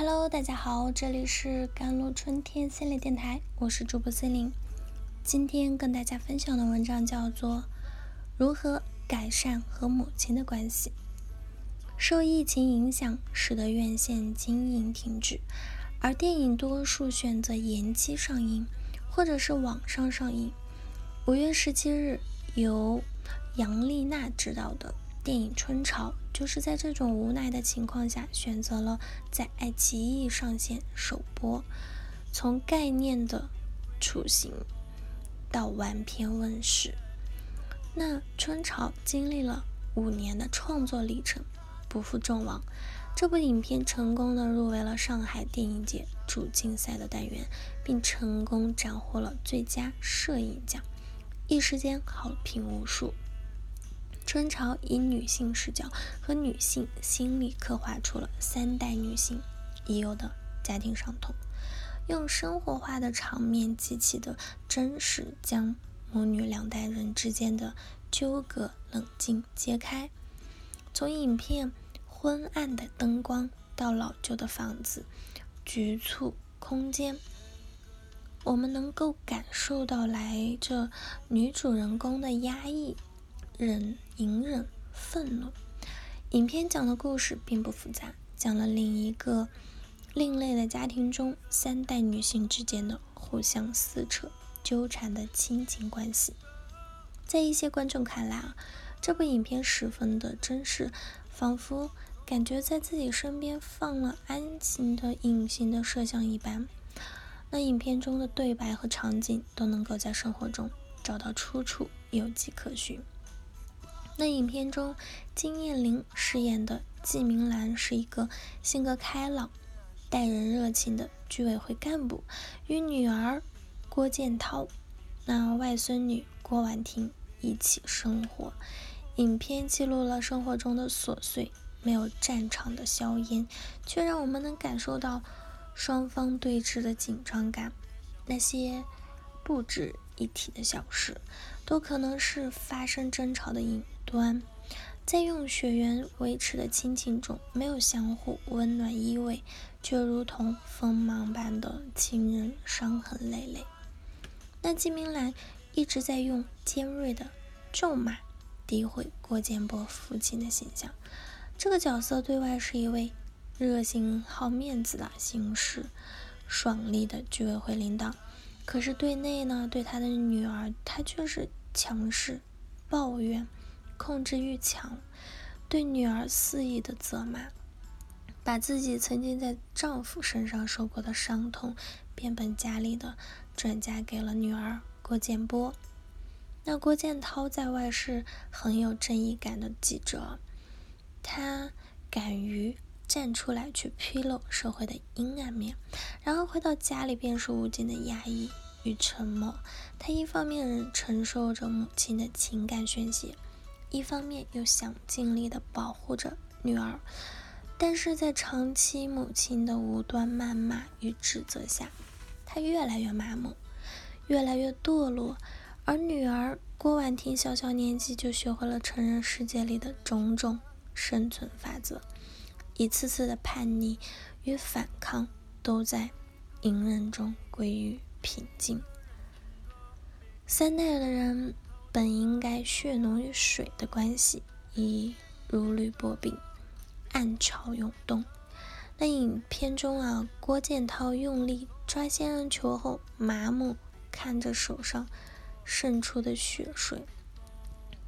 Hello，大家好，这里是甘露春天心理电台，我是主播森林。今天跟大家分享的文章叫做《如何改善和母亲的关系》。受疫情影响，使得院线经营停止，而电影多数选择延期上映，或者是网上上映。五月十七日，由杨丽娜执导的电影《春潮》。就是在这种无奈的情况下，选择了在爱奇艺上线首播。从概念的雏形到完片问世，那《春潮》经历了五年的创作历程，不负众望。这部影片成功的入围了上海电影节主竞赛的单元，并成功斩获了最佳摄影奖，一时间好评无数。春潮以女性视角和女性心理刻画出了三代女性已有的家庭伤痛，用生活化的场面极其的真实，将母女两代人之间的纠葛冷静揭开。从影片昏暗的灯光到老旧的房子、局促空间，我们能够感受到来着女主人公的压抑。忍、隐忍、愤怒。影片讲的故事并不复杂，讲了另一个另类的家庭中三代女性之间的互相撕扯、纠缠的亲情关系。在一些观众看来啊，这部影片十分的真实，仿佛感觉在自己身边放了安静的隐形的摄像一般。那影片中的对白和场景都能够在生活中找到出处，有迹可循。那影片中，金燕玲饰演的季明兰是一个性格开朗、待人热情的居委会干部，与女儿郭建涛、那外孙女郭婉婷一起生活。影片记录了生活中的琐碎，没有战场的硝烟，却让我们能感受到双方对峙的紧张感。那些不值一提的小事，都可能是发生争吵的引。端，在用血缘维持的亲情中，没有相互温暖依偎，却如同锋芒般的亲人，伤痕累累。那金明兰一直在用尖锐的咒骂诋毁郭建波父亲的形象。这个角色对外是一位热心好面子的行事爽利的居委会领导，可是对内呢，对他的女儿，他却是强势抱怨。控制欲强，对女儿肆意的责骂，把自己曾经在丈夫身上受过的伤痛变本加厉的转嫁给了女儿郭建波。那郭建涛在外是很有正义感的记者，他敢于站出来去披露社会的阴暗面，然后回到家里便是无尽的压抑与沉默。他一方面承受着母亲的情感宣泄。一方面又想尽力的保护着女儿，但是在长期母亲的无端谩骂与指责下，他越来越麻木，越来越堕落。而女儿郭婉婷小小年纪就学会了成人世界里的种种生存法则，一次次的叛逆与反抗都在隐忍中归于平静。三代的人。本应该血浓于水的关系，已如履薄冰，暗潮涌动。那影片中啊，郭建涛用力抓仙人球后，麻木看着手上渗出的血水，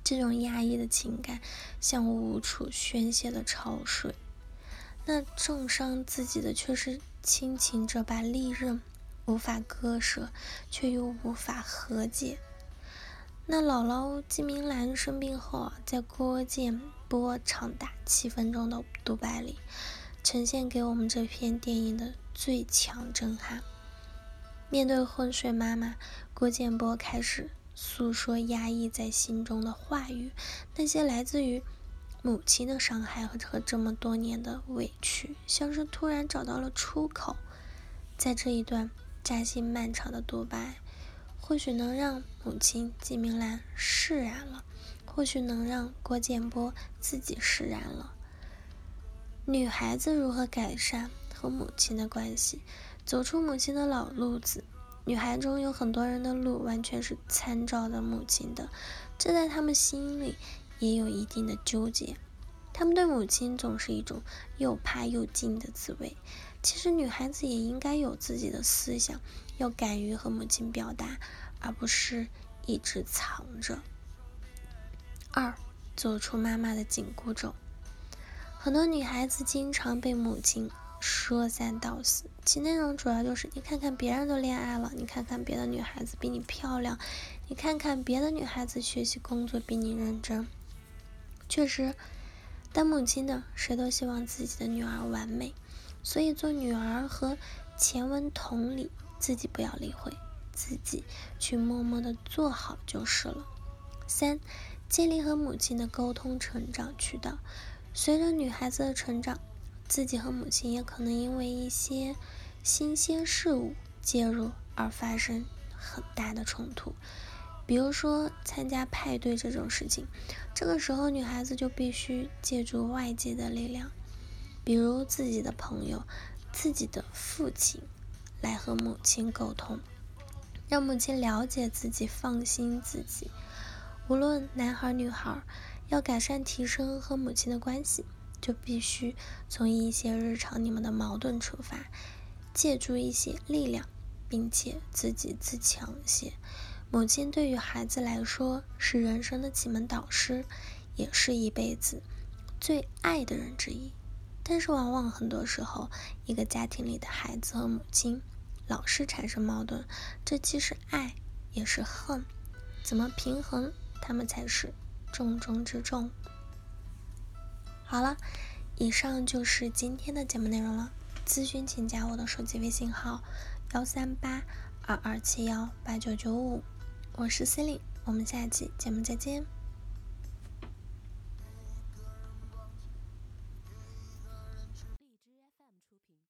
这种压抑的情感像无处宣泄的潮水。那重伤自己的却是亲情这把利刃，无法割舍，却又无法和解。那姥姥季明兰生病后啊，在郭建波长达七分钟的独白里，呈现给我们这片电影的最强震撼。面对昏睡妈妈，郭建波开始诉说压抑在心中的话语，那些来自于母亲的伤害和和这么多年的委屈，像是突然找到了出口。在这一段扎心漫长的独白。或许能让母亲季明兰释然了，或许能让郭建波自己释然了。女孩子如何改善和母亲的关系，走出母亲的老路子。女孩中有很多人的路完全是参照的母亲的，这在他们心里也有一定的纠结。他们对母亲总是一种又怕又敬的滋味。其实女孩子也应该有自己的思想，要敢于和母亲表达，而不是一直藏着。二，走出妈妈的紧箍咒。很多女孩子经常被母亲说三道四，其内容主要就是：你看看别人都恋爱了，你看看别的女孩子比你漂亮，你看看别的女孩子学习工作比你认真。确实，当母亲的谁都希望自己的女儿完美，所以做女儿和前文同理，自己不要理会，自己去默默的做好就是了。三，建立和母亲的沟通成长渠道。随着女孩子的成长，自己和母亲也可能因为一些新鲜事物介入而发生很大的冲突。比如说参加派对这种事情，这个时候女孩子就必须借助外界的力量，比如自己的朋友、自己的父亲，来和母亲沟通，让母亲了解自己、放心自己。无论男孩女孩。要改善、提升和母亲的关系，就必须从一些日常你们的矛盾出发，借助一些力量，并且自己自强些。母亲对于孩子来说是人生的启蒙导师，也是一辈子最爱的人之一。但是，往往很多时候，一个家庭里的孩子和母亲老是产生矛盾，这既是爱也是恨，怎么平衡他们才是？重中之重。好了，以上就是今天的节目内容了。咨询请加我的手机微信号：幺三八二二七幺八九九五，我是 c e l i n e 我们下期节目再见。